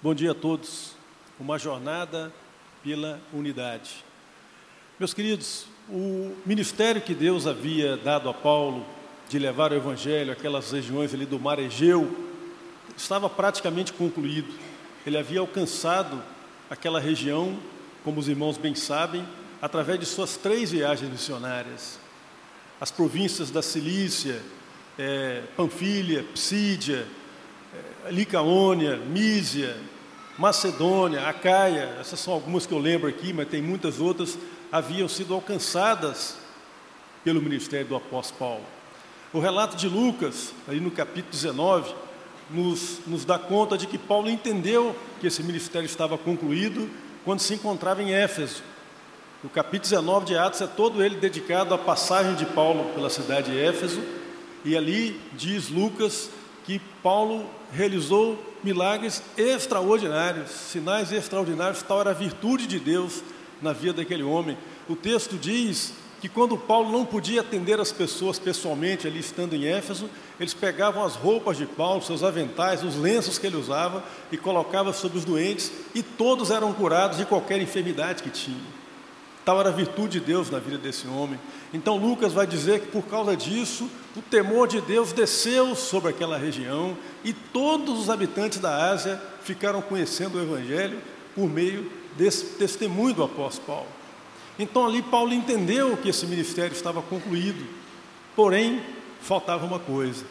Bom dia a todos. Uma jornada pela unidade. Meus queridos, o ministério que Deus havia dado a Paulo de levar o evangelho àquelas regiões ali do Mar Egeu estava praticamente concluído. Ele havia alcançado aquela região, como os irmãos bem sabem, através de suas três viagens missionárias. As províncias da Cilícia, é, Panfilha, Psídia, Licaônia, Mísia, Macedônia, Acaia, essas são algumas que eu lembro aqui, mas tem muitas outras, haviam sido alcançadas pelo ministério do apóstolo Paulo. O relato de Lucas, aí no capítulo 19, nos, nos dá conta de que Paulo entendeu que esse ministério estava concluído quando se encontrava em Éfeso. O capítulo 19 de Atos é todo ele dedicado à passagem de Paulo pela cidade de Éfeso, e ali diz Lucas que Paulo realizou milagres extraordinários, sinais extraordinários, tal era a virtude de Deus na vida daquele homem. O texto diz que quando Paulo não podia atender as pessoas pessoalmente, ali estando em Éfeso, eles pegavam as roupas de Paulo, seus aventais, os lenços que ele usava e colocavam sobre os doentes, e todos eram curados de qualquer enfermidade que tinham. Tal era a virtude de Deus na vida desse homem. Então Lucas vai dizer que por causa disso, o temor de Deus desceu sobre aquela região e todos os habitantes da Ásia ficaram conhecendo o Evangelho por meio desse testemunho do apóstolo Paulo. Então ali Paulo entendeu que esse ministério estava concluído, porém faltava uma coisa.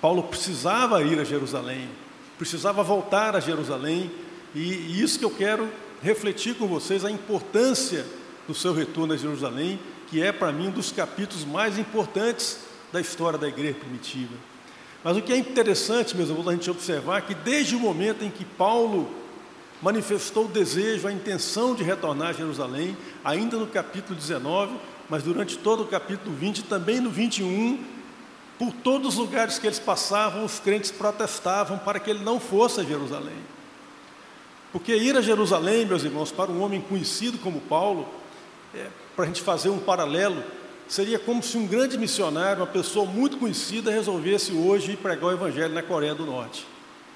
Paulo precisava ir a Jerusalém, precisava voltar a Jerusalém, e isso que eu quero refletir com vocês a importância do seu retorno a Jerusalém, que é para mim um dos capítulos mais importantes da história da igreja primitiva. Mas o que é interessante, meus irmãos, a gente observar que desde o momento em que Paulo manifestou o desejo, a intenção de retornar a Jerusalém, ainda no capítulo 19, mas durante todo o capítulo 20, também no 21, por todos os lugares que eles passavam, os crentes protestavam para que ele não fosse a Jerusalém. Porque ir a Jerusalém, meus irmãos, para um homem conhecido como Paulo, é, para a gente fazer um paralelo, seria como se um grande missionário, uma pessoa muito conhecida, resolvesse hoje ir pregar o Evangelho na Coreia do Norte.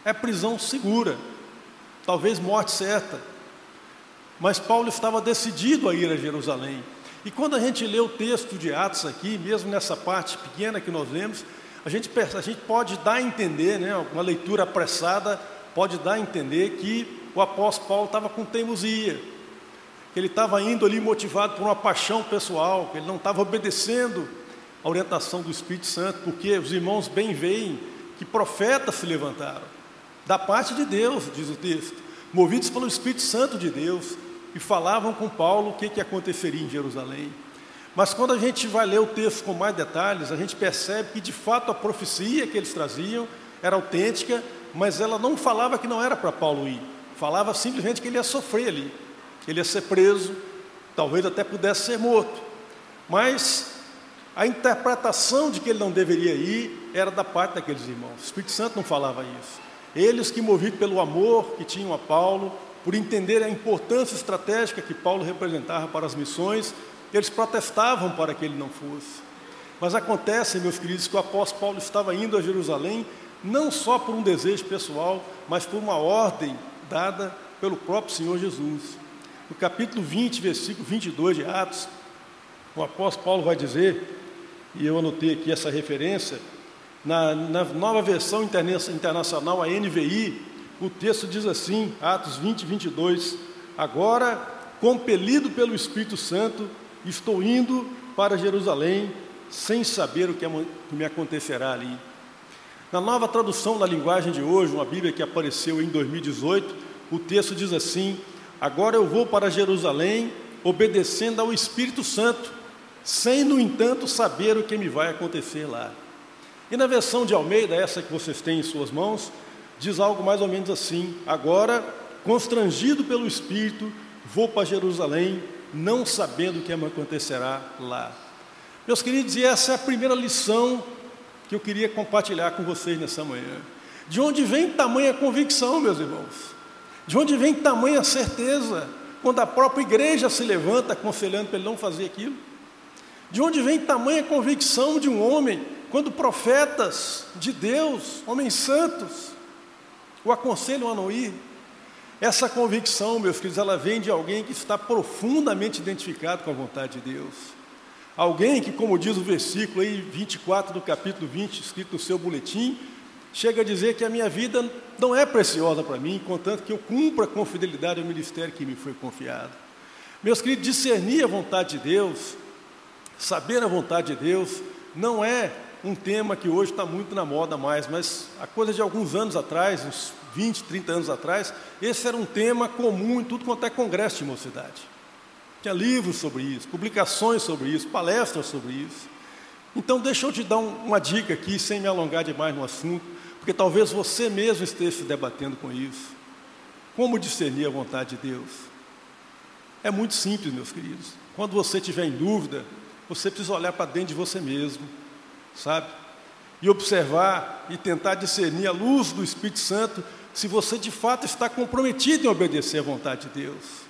É prisão segura, talvez morte certa. Mas Paulo estava decidido a ir a Jerusalém. E quando a gente lê o texto de Atos aqui, mesmo nessa parte pequena que nós lemos, a gente, a gente pode dar a entender, né, uma leitura apressada pode dar a entender que o apóstolo Paulo estava com teimosia, que ele estava indo ali motivado por uma paixão pessoal, que ele não estava obedecendo a orientação do Espírito Santo, porque os irmãos bem veem que profetas se levantaram, da parte de Deus, diz o texto, movidos pelo Espírito Santo de Deus, e falavam com Paulo o que, que aconteceria em Jerusalém. Mas quando a gente vai ler o texto com mais detalhes, a gente percebe que de fato a profecia que eles traziam era autêntica, mas ela não falava que não era para Paulo ir, falava simplesmente que ele ia sofrer ali ele ia ser preso, talvez até pudesse ser morto. Mas a interpretação de que ele não deveria ir era da parte daqueles irmãos. O Espírito Santo não falava isso. Eles que movidos pelo amor que tinham a Paulo, por entender a importância estratégica que Paulo representava para as missões, eles protestavam para que ele não fosse. Mas acontece, meus queridos, que o apóstolo Paulo estava indo a Jerusalém não só por um desejo pessoal, mas por uma ordem dada pelo próprio Senhor Jesus. No capítulo 20, versículo 22 de Atos, o apóstolo Paulo vai dizer, e eu anotei aqui essa referência, na, na nova versão internacional, a NVI, o texto diz assim, Atos 20, 22, agora, compelido pelo Espírito Santo, estou indo para Jerusalém, sem saber o que me acontecerá ali. Na nova tradução da linguagem de hoje, uma Bíblia que apareceu em 2018, o texto diz assim: Agora eu vou para Jerusalém, obedecendo ao Espírito Santo, sem, no entanto, saber o que me vai acontecer lá. E na versão de Almeida, essa que vocês têm em suas mãos, diz algo mais ou menos assim: Agora, constrangido pelo Espírito, vou para Jerusalém, não sabendo o que me acontecerá lá. Meus queridos, e essa é a primeira lição que eu queria compartilhar com vocês nessa manhã. De onde vem tamanha convicção, meus irmãos? De onde vem tamanha certeza quando a própria igreja se levanta aconselhando para ele não fazer aquilo? De onde vem tamanha convicção de um homem quando profetas de Deus, homens santos, o aconselham a não ir? Essa convicção, meus queridos, ela vem de alguém que está profundamente identificado com a vontade de Deus. Alguém que, como diz o versículo aí 24 do capítulo 20, escrito no seu boletim, chega a dizer que a minha vida não é preciosa para mim, contanto que eu cumpra com fidelidade o ministério que me foi confiado. Meus queridos, discernir a vontade de Deus, saber a vontade de Deus, não é um tema que hoje está muito na moda mais, mas a coisa de alguns anos atrás, uns 20, 30 anos atrás, esse era um tema comum em tudo quanto é congresso de mocidade. Tinha livros sobre isso, publicações sobre isso, palestras sobre isso. Então, deixa eu te dar um, uma dica aqui, sem me alongar demais no assunto, porque talvez você mesmo esteja se debatendo com isso. Como discernir a vontade de Deus? É muito simples, meus queridos. Quando você estiver em dúvida, você precisa olhar para dentro de você mesmo, sabe? E observar e tentar discernir a luz do Espírito Santo se você de fato está comprometido em obedecer à vontade de Deus.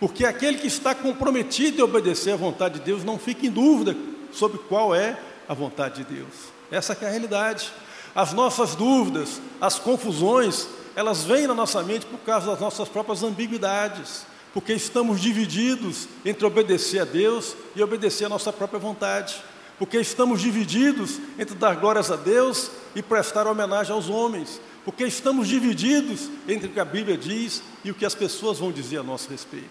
Porque aquele que está comprometido em obedecer à vontade de Deus não fica em dúvida sobre qual é a vontade de Deus. Essa é a realidade. As nossas dúvidas, as confusões, elas vêm na nossa mente por causa das nossas próprias ambiguidades, porque estamos divididos entre obedecer a Deus e obedecer a nossa própria vontade, porque estamos divididos entre dar glórias a Deus e prestar homenagem aos homens, porque estamos divididos entre o que a Bíblia diz e o que as pessoas vão dizer a nosso respeito.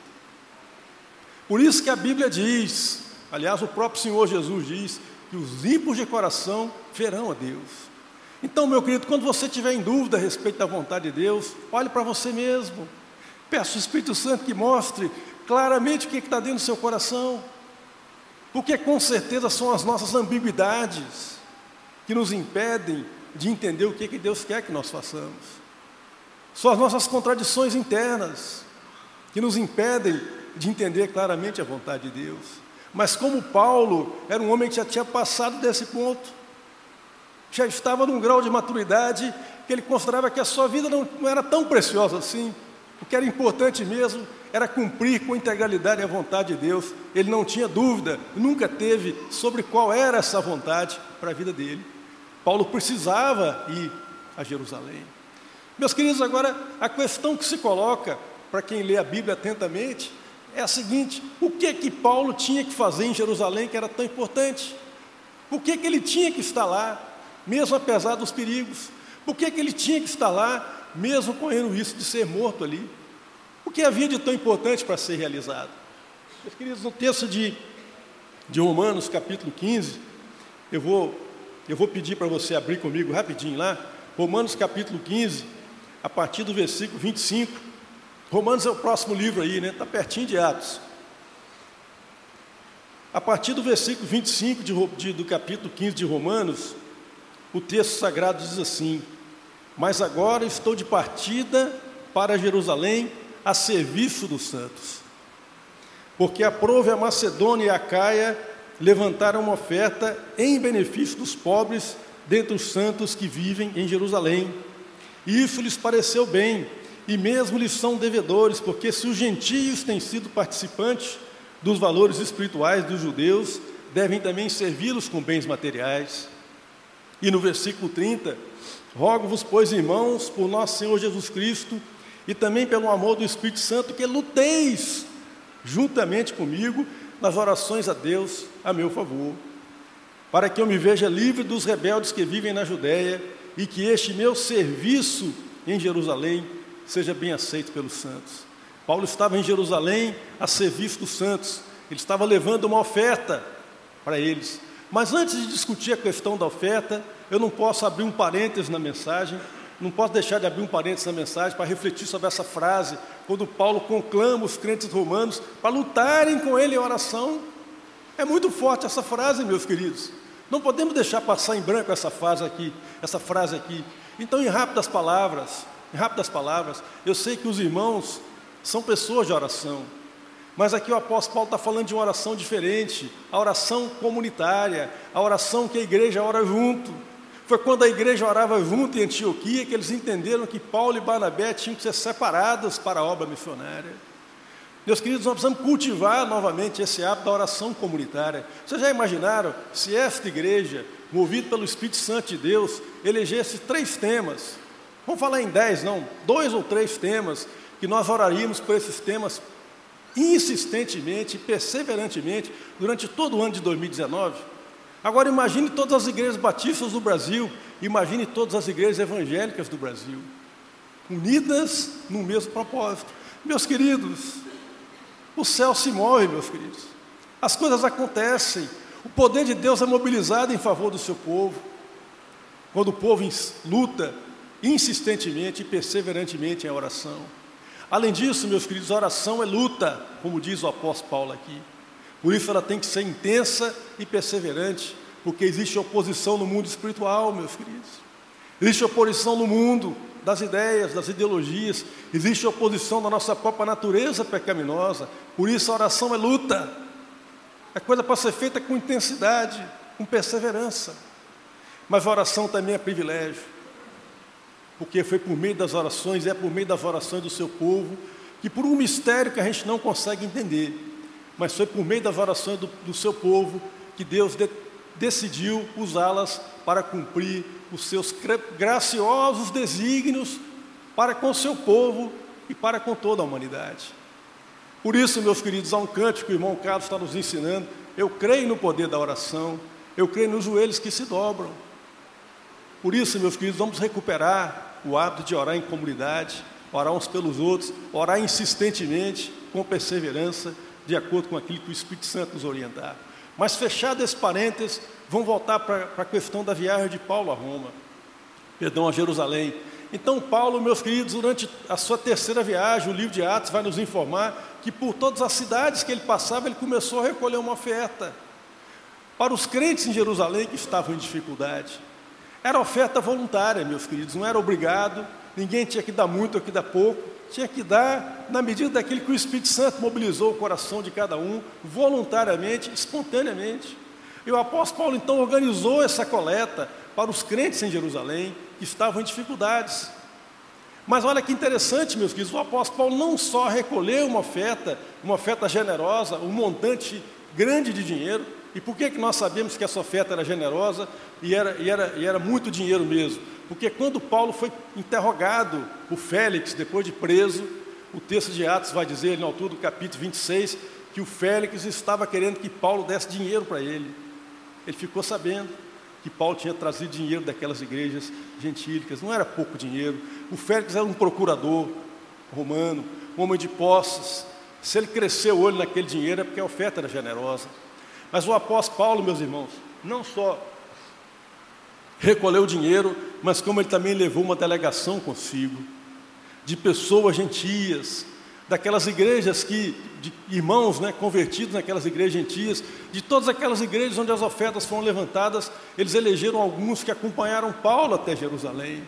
Por isso que a Bíblia diz, aliás, o próprio Senhor Jesus diz, que os ímpios de coração verão a Deus. Então, meu querido, quando você tiver em dúvida a respeito da vontade de Deus, olhe para você mesmo. Peça ao Espírito Santo que mostre claramente o que está dentro do seu coração. Porque com certeza são as nossas ambiguidades que nos impedem de entender o que, que Deus quer que nós façamos. São as nossas contradições internas que nos impedem de entender claramente a vontade de Deus. Mas como Paulo era um homem que já tinha passado desse ponto, já estava num grau de maturidade que ele considerava que a sua vida não, não era tão preciosa assim. O que era importante mesmo era cumprir com integralidade a vontade de Deus. Ele não tinha dúvida, nunca teve sobre qual era essa vontade para a vida dele. Paulo precisava ir a Jerusalém. Meus queridos, agora a questão que se coloca para quem lê a Bíblia atentamente é a seguinte: o que que Paulo tinha que fazer em Jerusalém que era tão importante? Por que, que ele tinha que estar lá, mesmo apesar dos perigos? Por que, que ele tinha que estar lá, mesmo correndo o risco de ser morto ali? O que havia de tão importante para ser realizado? Meus queridos, no texto de, de Romanos, capítulo 15, eu vou eu vou pedir para você abrir comigo rapidinho lá, Romanos capítulo 15, a partir do versículo 25. Romanos é o próximo livro aí, né? Está pertinho de Atos. A partir do versículo 25 de, de, do capítulo 15 de Romanos, o texto sagrado diz assim: Mas agora estou de partida para Jerusalém a serviço dos santos, porque aprove a Macedônia e a Caia levantaram uma oferta em benefício dos pobres dentre os santos que vivem em Jerusalém. Isso lhes pareceu bem, e mesmo lhes são devedores, porque se os gentios têm sido participantes dos valores espirituais dos judeus, devem também servi-los com bens materiais. E no versículo 30, rogo-vos, pois, irmãos, por nosso Senhor Jesus Cristo, e também pelo amor do Espírito Santo, que luteis juntamente comigo nas orações a Deus a meu favor, para que eu me veja livre dos rebeldes que vivem na Judéia e que este meu serviço em Jerusalém seja bem aceito pelos santos. Paulo estava em Jerusalém a serviço dos santos, ele estava levando uma oferta para eles. Mas antes de discutir a questão da oferta, eu não posso abrir um parênteses na mensagem não posso deixar de abrir um parênteses na mensagem para refletir sobre essa frase, quando Paulo conclama os crentes romanos para lutarem com ele em oração. É muito forte essa frase, meus queridos. Não podemos deixar passar em branco essa frase aqui, essa frase aqui. Então, em rápidas palavras, em rápidas palavras, eu sei que os irmãos são pessoas de oração, mas aqui o apóstolo Paulo está falando de uma oração diferente, a oração comunitária, a oração que a igreja ora junto. Foi quando a igreja orava junto em Antioquia que eles entenderam que Paulo e Barnabé tinham que ser separados para a obra missionária. Meus queridos, nós precisamos cultivar novamente esse hábito da oração comunitária. Vocês já imaginaram se esta igreja, movida pelo Espírito Santo de Deus, elegesse três temas Vamos falar em dez, não, dois ou três temas que nós oraríamos por esses temas insistentemente, perseverantemente, durante todo o ano de 2019. Agora imagine todas as igrejas batistas do Brasil, imagine todas as igrejas evangélicas do Brasil, unidas no mesmo propósito. Meus queridos, o céu se move, meus queridos. As coisas acontecem. O poder de Deus é mobilizado em favor do seu povo. Quando o povo luta insistentemente e perseverantemente em oração. Além disso, meus queridos, a oração é luta, como diz o apóstolo Paulo aqui. Por isso ela tem que ser intensa e perseverante, porque existe oposição no mundo espiritual, meus queridos. Existe oposição no mundo das ideias, das ideologias, existe oposição da nossa própria natureza pecaminosa. Por isso a oração é luta. É coisa para ser feita com intensidade, com perseverança. Mas a oração também é privilégio porque foi por meio das orações, é por meio das orações do seu povo, que por um mistério que a gente não consegue entender, mas foi por meio das orações do, do seu povo que Deus de, decidiu usá-las para cumprir os seus graciosos desígnios para com o seu povo e para com toda a humanidade. Por isso, meus queridos, há um cântico que o irmão Carlos está nos ensinando. Eu creio no poder da oração, eu creio nos joelhos que se dobram. Por isso, meus queridos, vamos recuperar o hábito de orar em comunidade, orar uns pelos outros, orar insistentemente, com perseverança, de acordo com aquilo que o Espírito Santo nos orientar. Mas fechado esse parênteses, vamos voltar para a questão da viagem de Paulo a Roma, perdão, a Jerusalém. Então, Paulo, meus queridos, durante a sua terceira viagem, o livro de Atos vai nos informar que por todas as cidades que ele passava, ele começou a recolher uma oferta para os crentes em Jerusalém que estavam em dificuldade. Era oferta voluntária, meus queridos, não era obrigado, ninguém tinha que dar muito ou que dar pouco, tinha que dar na medida daquilo que o Espírito Santo mobilizou o coração de cada um, voluntariamente, espontaneamente. E o apóstolo Paulo então organizou essa coleta para os crentes em Jerusalém que estavam em dificuldades. Mas olha que interessante, meus queridos, o apóstolo Paulo não só recolheu uma oferta, uma oferta generosa, um montante grande de dinheiro, e por que, que nós sabemos que essa oferta era generosa e era, e, era, e era muito dinheiro mesmo? Porque quando Paulo foi interrogado por Félix, depois de preso, o texto de Atos vai dizer, na altura do capítulo 26, que o Félix estava querendo que Paulo desse dinheiro para ele. Ele ficou sabendo que Paulo tinha trazido dinheiro daquelas igrejas gentílicas, não era pouco dinheiro. O Félix era um procurador romano, um homem de posses. Se ele cresceu o olho naquele dinheiro é porque a oferta era generosa. Mas o apóstolo Paulo, meus irmãos, não só recolheu dinheiro, mas como ele também levou uma delegação consigo, de pessoas gentias, daquelas igrejas que, de irmãos né, convertidos naquelas igrejas gentias, de todas aquelas igrejas onde as ofertas foram levantadas, eles elegeram alguns que acompanharam Paulo até Jerusalém.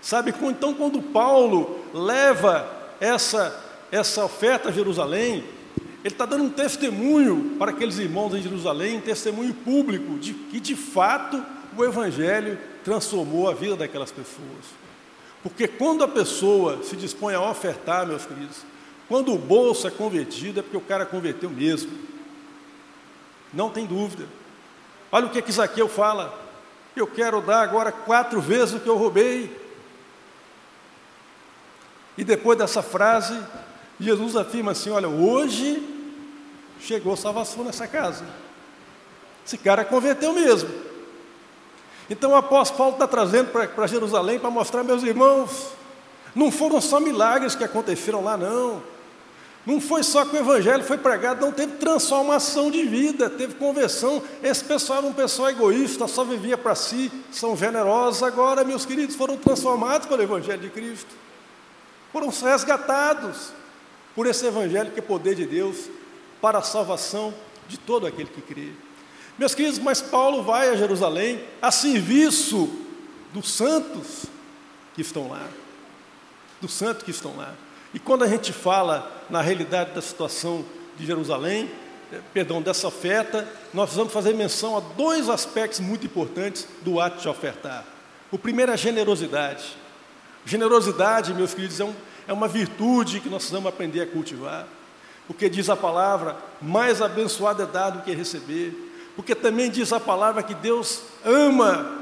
Sabe, então quando Paulo leva essa, essa oferta a Jerusalém, ele está dando um testemunho para aqueles irmãos em Jerusalém, um testemunho público de que de fato o Evangelho transformou a vida daquelas pessoas. Porque quando a pessoa se dispõe a ofertar, meus queridos, quando o bolso é convertido, é porque o cara converteu mesmo. Não tem dúvida. Olha o que, que Zaqueu fala. Eu quero dar agora quatro vezes o que eu roubei. E depois dessa frase, Jesus afirma assim: olha, hoje chegou salvação nessa casa. Esse cara converteu mesmo. Então o apóstolo Paulo está trazendo para Jerusalém para mostrar, meus irmãos, não foram só milagres que aconteceram lá, não. Não foi só que o evangelho foi pregado, não teve transformação de vida, teve conversão. Esse pessoal era um pessoal egoísta, só vivia para si, são generosos. Agora, meus queridos, foram transformados pelo evangelho de Cristo. Foram resgatados por esse evangelho que é poder de Deus para a salvação de todo aquele que crê. Meus queridos, mas Paulo vai a Jerusalém a serviço dos santos que estão lá. Dos santos que estão lá. E quando a gente fala na realidade da situação de Jerusalém, eh, perdão, dessa oferta, nós vamos fazer menção a dois aspectos muito importantes do ato de ofertar. O primeiro é a generosidade. Generosidade, meus queridos, é, um, é uma virtude que nós precisamos aprender a cultivar. Porque diz a palavra, mais abençoado é dar do que receber. Porque também diz a palavra que Deus ama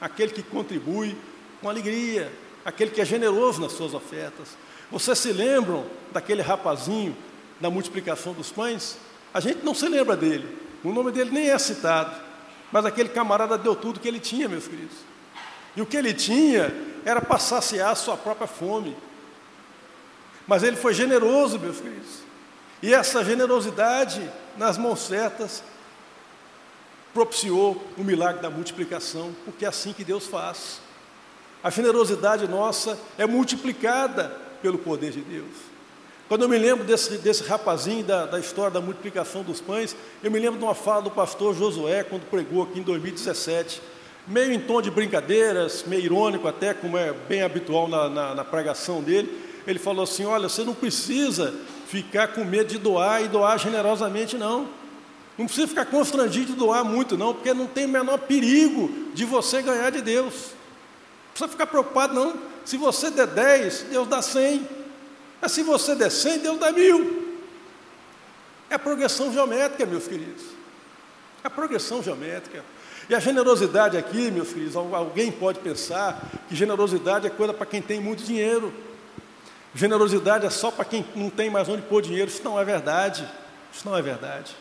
aquele que contribui com alegria. aquele que é generoso nas suas ofertas. Vocês se lembram daquele rapazinho da multiplicação dos pães? A gente não se lembra dele, o nome dele nem é citado, mas aquele camarada deu tudo que ele tinha, meus queridos. E o que ele tinha era para saciar a sua própria fome. Mas ele foi generoso, meus queridos. E essa generosidade nas mãos certas propiciou o milagre da multiplicação, porque é assim que Deus faz. A generosidade nossa é multiplicada pelo poder de Deus. Quando eu me lembro desse, desse rapazinho da, da história da multiplicação dos pães, eu me lembro de uma fala do pastor Josué, quando pregou aqui em 2017, meio em tom de brincadeiras, meio irônico até, como é bem habitual na, na, na pregação dele. Ele falou assim: Olha, você não precisa ficar com medo de doar e doar generosamente, não. Não precisa ficar constrangido de doar muito, não, porque não tem o menor perigo de você ganhar de Deus. Não precisa ficar preocupado, não. Se você der 10, Deus dá 100. Mas se você der 100, Deus dá mil. É progressão geométrica, meus queridos. É progressão geométrica. E a generosidade aqui, meus queridos, alguém pode pensar que generosidade é coisa para quem tem muito dinheiro. Generosidade é só para quem não tem mais onde pôr dinheiro. Isso não é verdade. Isso não é verdade.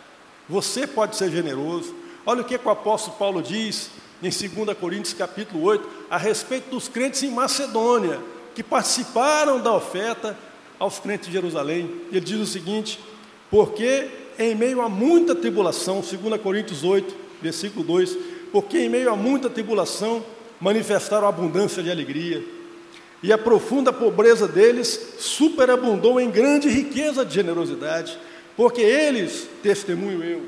Você pode ser generoso. Olha o que, que o apóstolo Paulo diz em 2 Coríntios capítulo 8, a respeito dos crentes em Macedônia, que participaram da oferta aos crentes de Jerusalém. Ele diz o seguinte: porque em meio a muita tribulação, 2 Coríntios 8, versículo 2, porque em meio a muita tribulação manifestaram abundância de alegria, e a profunda pobreza deles superabundou em grande riqueza de generosidade porque eles, testemunho eu,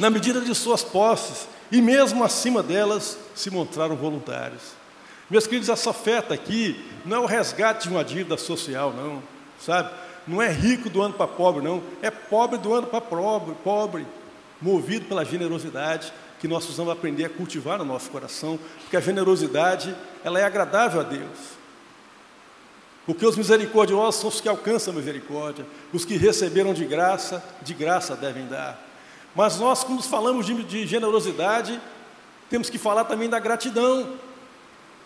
na medida de suas posses, e mesmo acima delas, se mostraram voluntários. Meus queridos, essa oferta aqui não é o resgate de uma dívida social, não, sabe? Não é rico do ano para pobre, não, é pobre do ano para pobre, pobre, movido pela generosidade que nós precisamos aprender a cultivar no nosso coração, porque a generosidade, ela é agradável a Deus. Porque os misericordiosos são os que alcançam a misericórdia, os que receberam de graça, de graça devem dar. Mas nós, quando falamos de, de generosidade, temos que falar também da gratidão.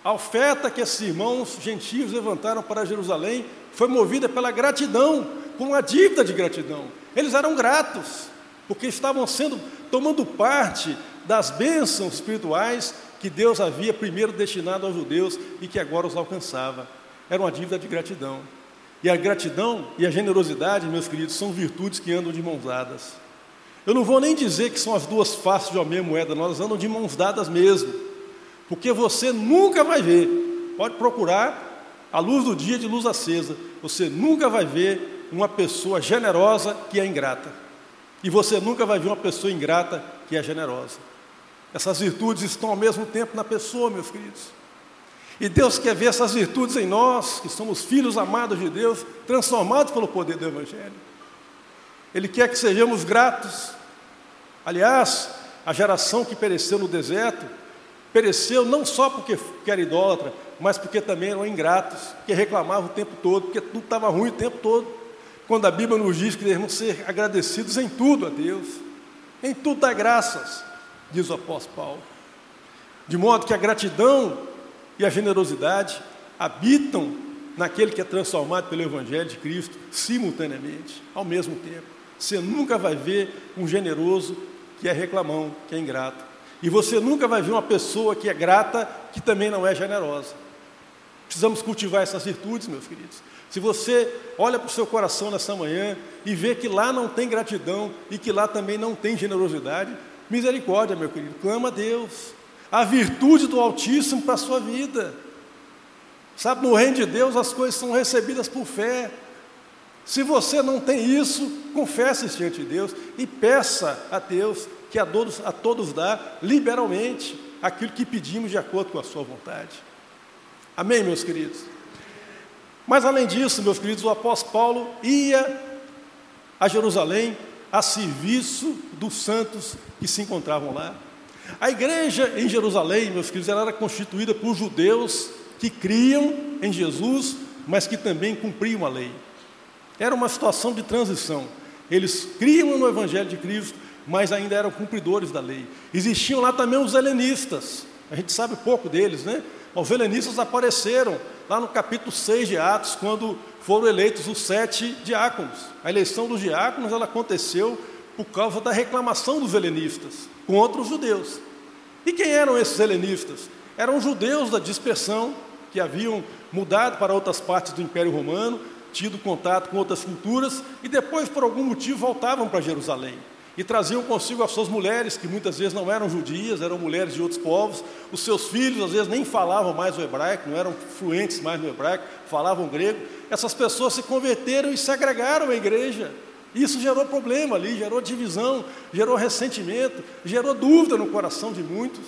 A oferta que esses irmãos gentios levantaram para Jerusalém foi movida pela gratidão, com uma dívida de gratidão. Eles eram gratos, porque estavam sendo, tomando parte das bênçãos espirituais que Deus havia primeiro destinado aos judeus e que agora os alcançava era uma dívida de gratidão. E a gratidão e a generosidade, meus queridos, são virtudes que andam de mãos dadas. Eu não vou nem dizer que são as duas faces de uma mesma moeda, nós andam de mãos dadas mesmo. Porque você nunca vai ver, pode procurar a luz do dia de luz acesa, você nunca vai ver uma pessoa generosa que é ingrata. E você nunca vai ver uma pessoa ingrata que é generosa. Essas virtudes estão ao mesmo tempo na pessoa, meus queridos. E Deus quer ver essas virtudes em nós, que somos filhos amados de Deus, transformados pelo poder do Evangelho. Ele quer que sejamos gratos. Aliás, a geração que pereceu no deserto, pereceu não só porque era idólatra, mas porque também eram ingratos, que reclamavam o tempo todo, porque tudo estava ruim o tempo todo. Quando a Bíblia nos diz que devemos ser agradecidos em tudo a Deus, em tudo dá graças, diz o apóstolo Paulo. De modo que a gratidão e a generosidade habitam naquele que é transformado pelo Evangelho de Cristo simultaneamente, ao mesmo tempo. Você nunca vai ver um generoso que é reclamão, que é ingrato. E você nunca vai ver uma pessoa que é grata que também não é generosa. Precisamos cultivar essas virtudes, meus queridos. Se você olha para o seu coração nessa manhã e vê que lá não tem gratidão e que lá também não tem generosidade, misericórdia, meu querido, clama a Deus a virtude do Altíssimo para a sua vida. Sabe, no reino de Deus as coisas são recebidas por fé. Se você não tem isso, confesse diante de Deus e peça a Deus que a todos, a todos dá liberalmente aquilo que pedimos de acordo com a sua vontade. Amém, meus queridos? Mas além disso, meus queridos, o apóstolo Paulo ia a Jerusalém a serviço dos santos que se encontravam lá. A igreja em Jerusalém, meus queridos, ela era constituída por judeus que criam em Jesus, mas que também cumpriam a lei. Era uma situação de transição. Eles criam no Evangelho de Cristo, mas ainda eram cumpridores da lei. Existiam lá também os helenistas, a gente sabe pouco deles, né? Os helenistas apareceram lá no capítulo 6 de Atos, quando foram eleitos os sete diáconos. A eleição dos diáconos ela aconteceu por causa da reclamação dos helenistas contra os judeus. E quem eram esses helenistas? Eram judeus da dispersão que haviam mudado para outras partes do Império Romano, tido contato com outras culturas e depois, por algum motivo, voltavam para Jerusalém e traziam consigo as suas mulheres, que muitas vezes não eram judias, eram mulheres de outros povos. Os seus filhos, às vezes, nem falavam mais o hebraico, não eram fluentes mais no hebraico, falavam grego. Essas pessoas se converteram e se agregaram à igreja. Isso gerou problema ali, gerou divisão, gerou ressentimento, gerou dúvida no coração de muitos.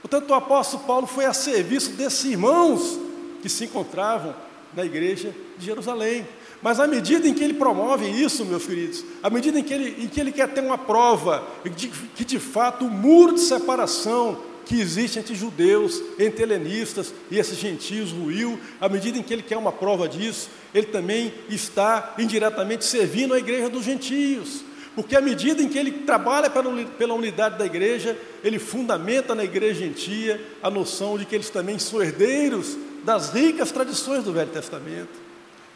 Portanto, o apóstolo Paulo foi a serviço desses irmãos que se encontravam na igreja de Jerusalém. Mas à medida em que ele promove isso, meus queridos, à medida em que ele, em que ele quer ter uma prova de que de fato o muro de separação que existe entre judeus, entre helenistas e esses gentios ruiu, à medida em que ele quer uma prova disso, ele também está indiretamente servindo a igreja dos gentios. Porque à medida em que ele trabalha pela unidade da igreja, ele fundamenta na igreja gentia a noção de que eles também são herdeiros das ricas tradições do Velho Testamento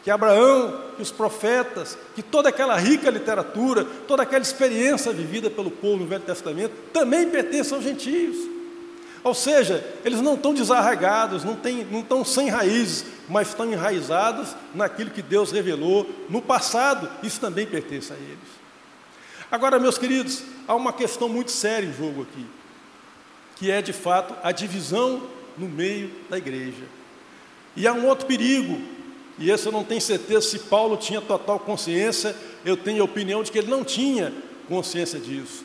que Abraão, que os profetas, que toda aquela rica literatura, toda aquela experiência vivida pelo povo no Velho Testamento, também pertence aos gentios. Ou seja, eles não estão desarraigados, não, tem, não estão sem raízes, mas estão enraizados naquilo que Deus revelou no passado, isso também pertence a eles. Agora, meus queridos, há uma questão muito séria em jogo aqui, que é de fato a divisão no meio da igreja. E há um outro perigo e esse eu não tenho certeza se Paulo tinha total consciência, eu tenho a opinião de que ele não tinha consciência disso.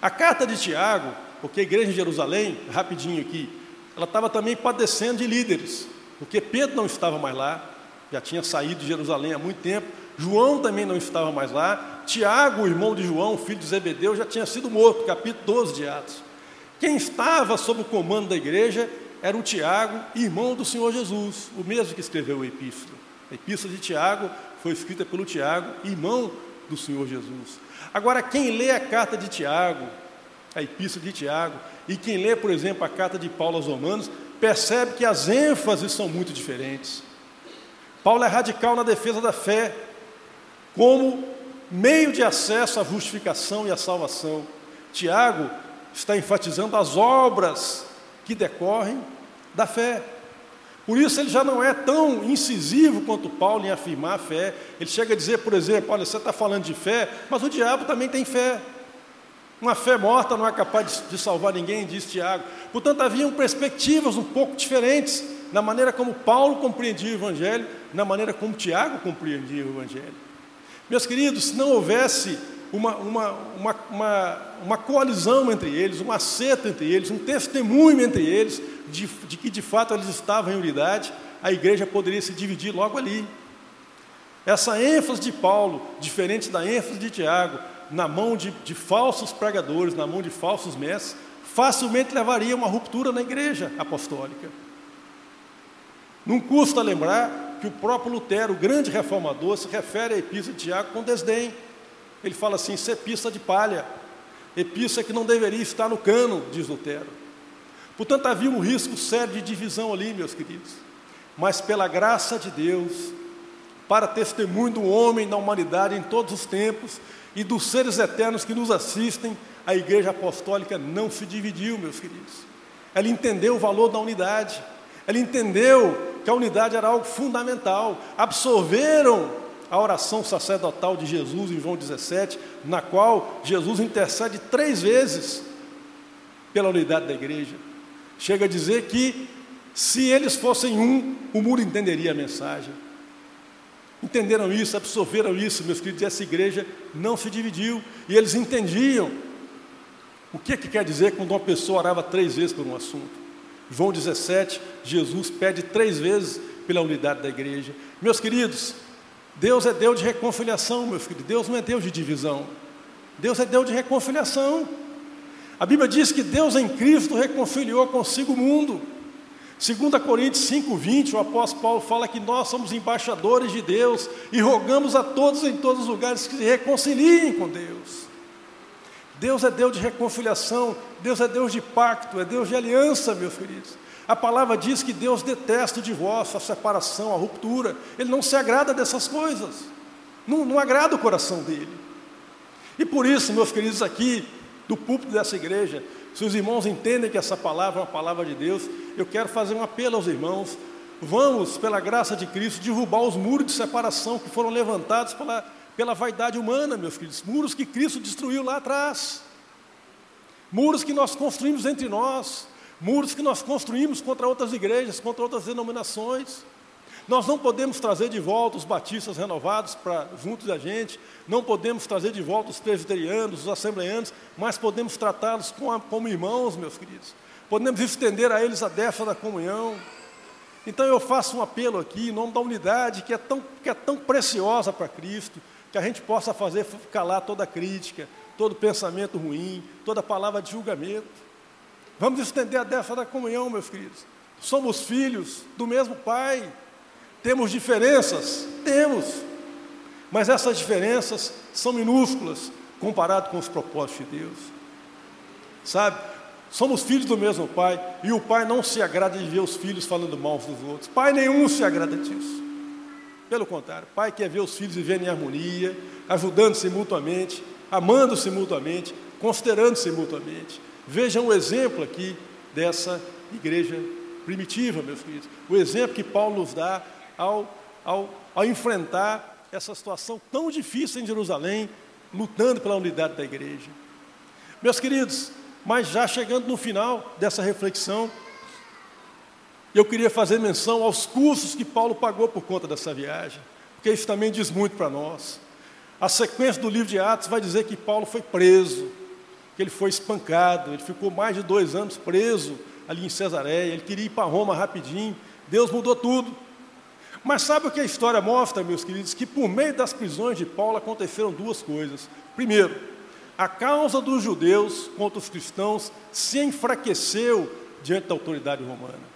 A carta de Tiago, porque a igreja de Jerusalém, rapidinho aqui, ela estava também padecendo de líderes, porque Pedro não estava mais lá, já tinha saído de Jerusalém há muito tempo, João também não estava mais lá, Tiago, o irmão de João, filho de Zebedeu, já tinha sido morto, capítulo 12 de Atos. Quem estava sob o comando da igreja era o Tiago, irmão do Senhor Jesus, o mesmo que escreveu o epístola. A epístola de Tiago foi escrita pelo Tiago, irmão do Senhor Jesus. Agora, quem lê a carta de Tiago, a epístola de Tiago, e quem lê, por exemplo, a carta de Paulo aos Romanos, percebe que as ênfases são muito diferentes. Paulo é radical na defesa da fé, como meio de acesso à justificação e à salvação. Tiago está enfatizando as obras que decorrem da fé. Por isso ele já não é tão incisivo quanto Paulo em afirmar a fé. Ele chega a dizer, por exemplo, olha, você está falando de fé, mas o diabo também tem fé. Uma fé morta não é capaz de salvar ninguém, diz Tiago. Portanto, haviam perspectivas um pouco diferentes na maneira como Paulo compreendia o Evangelho, na maneira como Tiago compreendia o Evangelho. Meus queridos, se não houvesse uma, uma, uma, uma, uma coalizão entre eles, um acerto entre eles, um testemunho entre eles, de, de que de fato eles estavam em unidade, a igreja poderia se dividir logo ali. Essa ênfase de Paulo, diferente da ênfase de Tiago, na mão de, de falsos pregadores, na mão de falsos mestres, facilmente levaria a uma ruptura na igreja apostólica. Não custa lembrar que o próprio Lutero, o grande reformador, se refere à epístola de Tiago com desdém. Ele fala assim: isso é pista de palha, epístola que não deveria estar no cano, diz Lutero. Portanto, havia um risco sério de divisão ali, meus queridos. Mas pela graça de Deus, para testemunho do homem na humanidade em todos os tempos e dos seres eternos que nos assistem, a igreja apostólica não se dividiu, meus queridos. Ela entendeu o valor da unidade. Ela entendeu que a unidade era algo fundamental. Absorveram a oração sacerdotal de Jesus em João 17, na qual Jesus intercede três vezes pela unidade da igreja. Chega a dizer que se eles fossem um, o mundo entenderia a mensagem. Entenderam isso, absorveram isso, meus queridos, e essa igreja não se dividiu, e eles entendiam o que, que quer dizer quando uma pessoa orava três vezes por um assunto. João 17, Jesus pede três vezes pela unidade da igreja. Meus queridos, Deus é Deus de reconciliação, meu filho. Deus não é Deus de divisão. Deus é Deus de reconciliação. A Bíblia diz que Deus em Cristo reconciliou consigo o mundo. 2 Coríntios 5,20, o apóstolo Paulo fala que nós somos embaixadores de Deus e rogamos a todos em todos os lugares que se reconciliem com Deus. Deus é Deus de reconciliação, Deus é Deus de pacto, é Deus de aliança, meus queridos. A palavra diz que Deus detesta o divórcio, a separação, a ruptura. Ele não se agrada dessas coisas. Não, não agrada o coração dele. E por isso, meus queridos, aqui, do púlpito dessa igreja, se os irmãos entendem que essa palavra é uma palavra de Deus, eu quero fazer um apelo aos irmãos. Vamos, pela graça de Cristo, derrubar os muros de separação que foram levantados pela, pela vaidade humana, meus queridos. Muros que Cristo destruiu lá atrás. Muros que nós construímos entre nós. Muros que nós construímos contra outras igrejas, contra outras denominações. Nós não podemos trazer de volta os batistas renovados para junto da gente, não podemos trazer de volta os presbiterianos, os assembleanos, mas podemos tratá-los como, irmãos, meus queridos. Podemos estender a eles a destra da comunhão. Então eu faço um apelo aqui, em nome da unidade, que é tão, que é tão preciosa para Cristo, que a gente possa fazer calar toda crítica, todo pensamento ruim, toda palavra de julgamento. Vamos estender a destra da comunhão, meus queridos. Somos filhos do mesmo Pai, temos diferenças? Temos. Mas essas diferenças são minúsculas comparado com os propósitos de Deus. Sabe? Somos filhos do mesmo pai e o pai não se agrada de ver os filhos falando mal uns dos outros. Pai nenhum se agrada disso. Pelo contrário, pai quer ver os filhos vivendo em harmonia, ajudando-se mutuamente, amando-se mutuamente, considerando-se mutuamente. Vejam o exemplo aqui dessa igreja primitiva, meus queridos. O exemplo que Paulo nos dá ao, ao, ao enfrentar essa situação tão difícil em Jerusalém, lutando pela unidade da igreja. Meus queridos, mas já chegando no final dessa reflexão, eu queria fazer menção aos custos que Paulo pagou por conta dessa viagem, porque isso também diz muito para nós. A sequência do livro de Atos vai dizer que Paulo foi preso, que ele foi espancado, ele ficou mais de dois anos preso ali em Cesareia, ele queria ir para Roma rapidinho, Deus mudou tudo. Mas sabe o que a história mostra, meus queridos? Que por meio das prisões de Paulo aconteceram duas coisas. Primeiro, a causa dos judeus contra os cristãos se enfraqueceu diante da autoridade romana.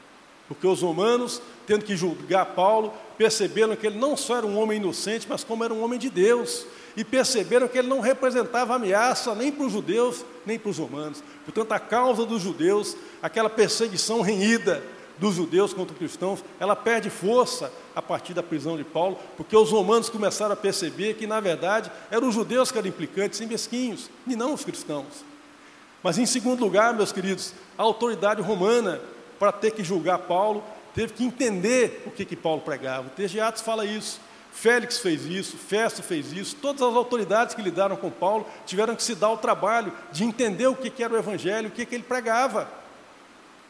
Porque os romanos, tendo que julgar Paulo, perceberam que ele não só era um homem inocente, mas como era um homem de Deus. E perceberam que ele não representava ameaça nem para os judeus, nem para os romanos. Portanto, a causa dos judeus, aquela perseguição renhida, dos judeus contra os cristãos, ela perde força a partir da prisão de Paulo, porque os romanos começaram a perceber que, na verdade, eram os judeus que eram implicantes e mesquinhos, e não os cristãos. Mas, em segundo lugar, meus queridos, a autoridade romana, para ter que julgar Paulo, teve que entender o que, que Paulo pregava. O texto de Atos fala isso. Félix fez isso, Festo fez isso, todas as autoridades que lidaram com Paulo tiveram que se dar o trabalho de entender o que, que era o Evangelho, o que, que ele pregava.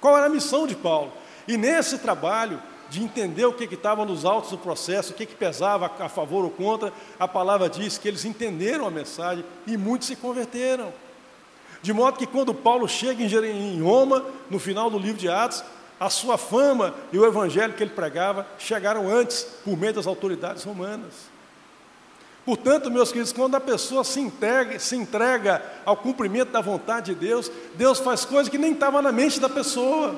Qual era a missão de Paulo? E nesse trabalho de entender o que estava nos autos do processo, o que, que pesava a favor ou contra, a palavra diz que eles entenderam a mensagem e muitos se converteram. De modo que quando Paulo chega em Roma, no final do livro de Atos, a sua fama e o evangelho que ele pregava chegaram antes por meio das autoridades romanas. Portanto, meus queridos, quando a pessoa se entrega, se entrega ao cumprimento da vontade de Deus, Deus faz coisas que nem estavam na mente da pessoa.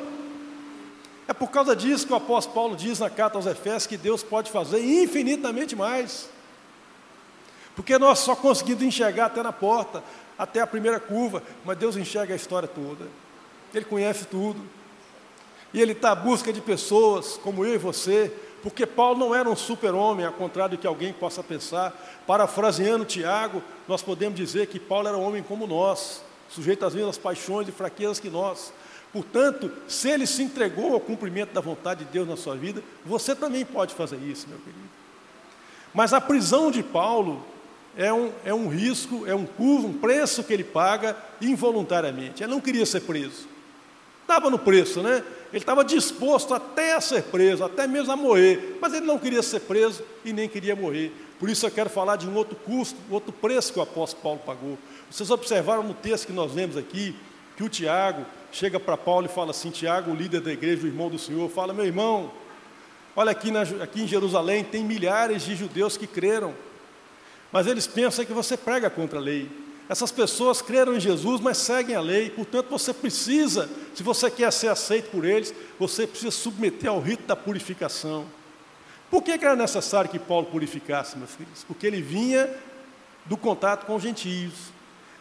É por causa disso que o apóstolo Paulo diz na carta aos Efésios que Deus pode fazer infinitamente mais. Porque nós só conseguimos enxergar até na porta, até a primeira curva, mas Deus enxerga a história toda. Ele conhece tudo. E Ele está à busca de pessoas como eu e você, porque Paulo não era um super-homem, ao contrário do que alguém possa pensar. Parafraseando Tiago, nós podemos dizer que Paulo era um homem como nós, sujeito às mesmas paixões e fraquezas que nós. Portanto, se ele se entregou ao cumprimento da vontade de Deus na sua vida, você também pode fazer isso, meu querido. Mas a prisão de Paulo é um, é um risco, é um custo, um preço que ele paga involuntariamente. Ele não queria ser preso. Estava no preço, né? Ele estava disposto até a ser preso, até mesmo a morrer, mas ele não queria ser preso e nem queria morrer. Por isso eu quero falar de um outro custo, outro preço que o apóstolo Paulo pagou. Vocês observaram no texto que nós lemos aqui, que o Tiago chega para Paulo e fala assim: Tiago, o líder da igreja, o irmão do Senhor, fala: Meu irmão, olha aqui, na, aqui em Jerusalém tem milhares de judeus que creram, mas eles pensam que você prega contra a lei. Essas pessoas creram em Jesus, mas seguem a lei, portanto você precisa, se você quer ser aceito por eles, você precisa submeter ao rito da purificação. Por que, era necessário que Paulo purificasse, meus filhos? Porque ele vinha do contato com os gentios.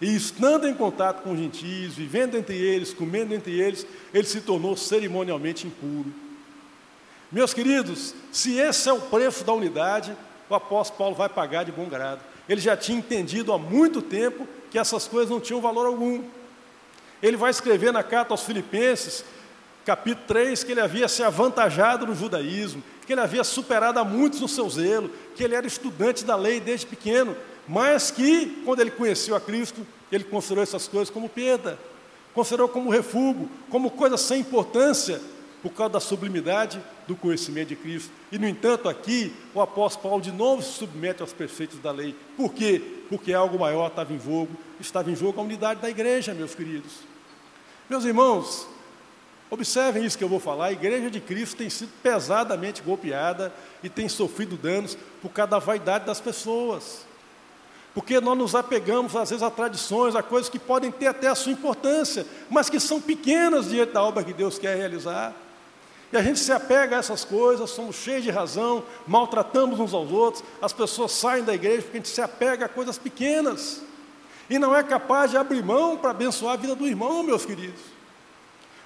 E estando em contato com os gentios, vivendo entre eles, comendo entre eles, ele se tornou cerimonialmente impuro. Meus queridos, se esse é o preço da unidade, o apóstolo Paulo vai pagar de bom grado. Ele já tinha entendido há muito tempo que essas coisas não tinham valor algum. Ele vai escrever na carta aos Filipenses, capítulo 3, que ele havia se avantajado no judaísmo, que ele havia superado a muitos no seu zelo, que ele era estudante da lei desde pequeno, mas que, quando ele conheceu a Cristo, ele considerou essas coisas como perda, considerou como refúgio, como coisa sem importância, por causa da sublimidade do conhecimento de Cristo. E, no entanto, aqui o apóstolo Paulo de novo se submete aos preceitos da lei. Por quê? Porque algo maior estava em jogo, estava em jogo a unidade da igreja, meus queridos. Meus irmãos, observem isso que eu vou falar: a igreja de Cristo tem sido pesadamente golpeada e tem sofrido danos por causa da vaidade das pessoas. Porque nós nos apegamos, às vezes, a tradições, a coisas que podem ter até a sua importância, mas que são pequenas diante da obra que Deus quer realizar. E a gente se apega a essas coisas, somos cheios de razão, maltratamos uns aos outros, as pessoas saem da igreja porque a gente se apega a coisas pequenas. E não é capaz de abrir mão para abençoar a vida do irmão, meus queridos.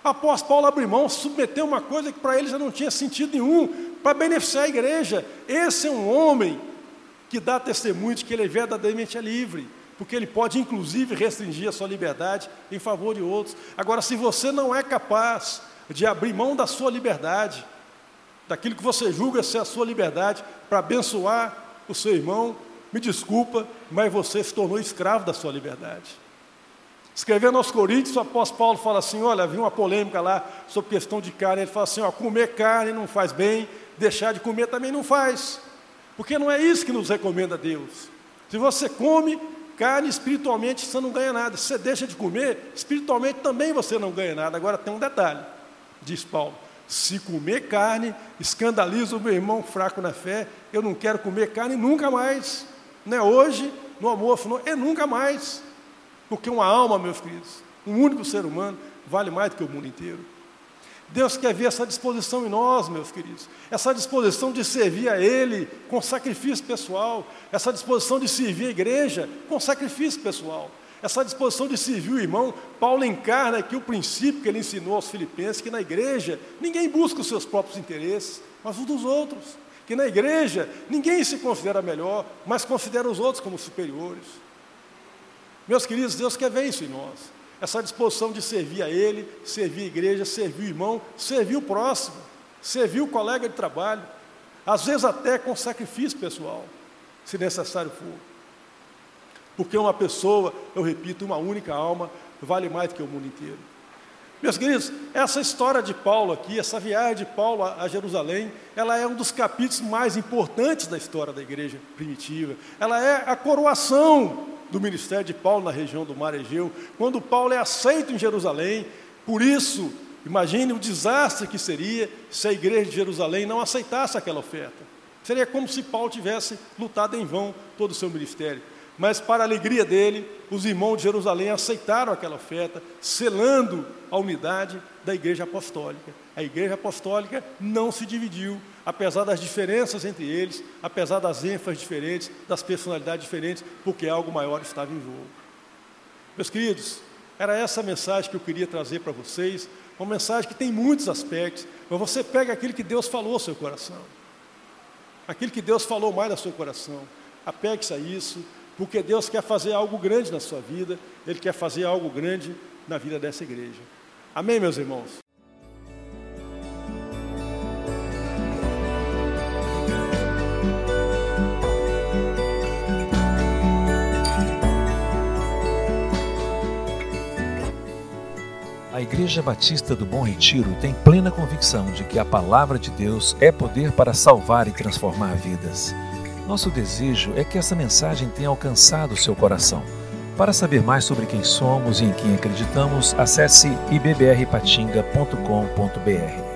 Após Paulo abrir mão, submeteu uma coisa que para ele já não tinha sentido nenhum, para beneficiar a igreja. Esse é um homem que dá testemunho de que ele é verdadeiramente é livre, porque ele pode inclusive restringir a sua liberdade em favor de outros. Agora, se você não é capaz de abrir mão da sua liberdade, daquilo que você julga ser a sua liberdade, para abençoar o seu irmão, me desculpa, mas você se tornou escravo da sua liberdade. Escrevendo aos Coríntios, o apóstolo Paulo fala assim: olha, havia uma polêmica lá sobre questão de carne. Ele fala assim: ó, comer carne não faz bem, deixar de comer também não faz. Porque não é isso que nos recomenda Deus. Se você come carne espiritualmente, você não ganha nada. Se você deixa de comer, espiritualmente também você não ganha nada. Agora tem um detalhe diz Paulo. Se comer carne, escandaliza o meu irmão fraco na fé, eu não quero comer carne nunca mais. Não é hoje, no almoço, não, é nunca mais. Porque uma alma, meus queridos, um único ser humano, vale mais do que o mundo inteiro. Deus quer ver essa disposição em nós, meus queridos, essa disposição de servir a Ele com sacrifício pessoal, essa disposição de servir a igreja com sacrifício pessoal essa disposição de servir o irmão, Paulo encarna aqui o princípio que ele ensinou aos filipenses, que na igreja ninguém busca os seus próprios interesses, mas os dos outros. Que na igreja ninguém se considera melhor, mas considera os outros como superiores. Meus queridos, Deus quer ver isso em nós. Essa disposição de servir a Ele, servir a igreja, servir o irmão, servir o próximo, servir o colega de trabalho, às vezes até com sacrifício pessoal, se necessário for. Porque uma pessoa, eu repito, uma única alma, vale mais do que o mundo inteiro. Meus queridos, essa história de Paulo aqui, essa viagem de Paulo a Jerusalém, ela é um dos capítulos mais importantes da história da igreja primitiva. Ela é a coroação do ministério de Paulo na região do Mar Egeu, quando Paulo é aceito em Jerusalém. Por isso, imagine o desastre que seria se a igreja de Jerusalém não aceitasse aquela oferta. Seria como se Paulo tivesse lutado em vão todo o seu ministério. Mas, para a alegria dele, os irmãos de Jerusalém aceitaram aquela oferta, selando a unidade da igreja apostólica. A igreja apostólica não se dividiu, apesar das diferenças entre eles, apesar das ênfases diferentes, das personalidades diferentes, porque algo maior estava em jogo. Meus queridos, era essa a mensagem que eu queria trazer para vocês, uma mensagem que tem muitos aspectos, mas você pega aquilo que Deus falou ao seu coração, aquilo que Deus falou mais ao seu coração, apegue-se a isso, porque Deus quer fazer algo grande na sua vida, Ele quer fazer algo grande na vida dessa igreja. Amém, meus irmãos? A Igreja Batista do Bom Retiro tem plena convicção de que a palavra de Deus é poder para salvar e transformar vidas. Nosso desejo é que essa mensagem tenha alcançado seu coração. Para saber mais sobre quem somos e em quem acreditamos, acesse ibbrpatinga.com.br.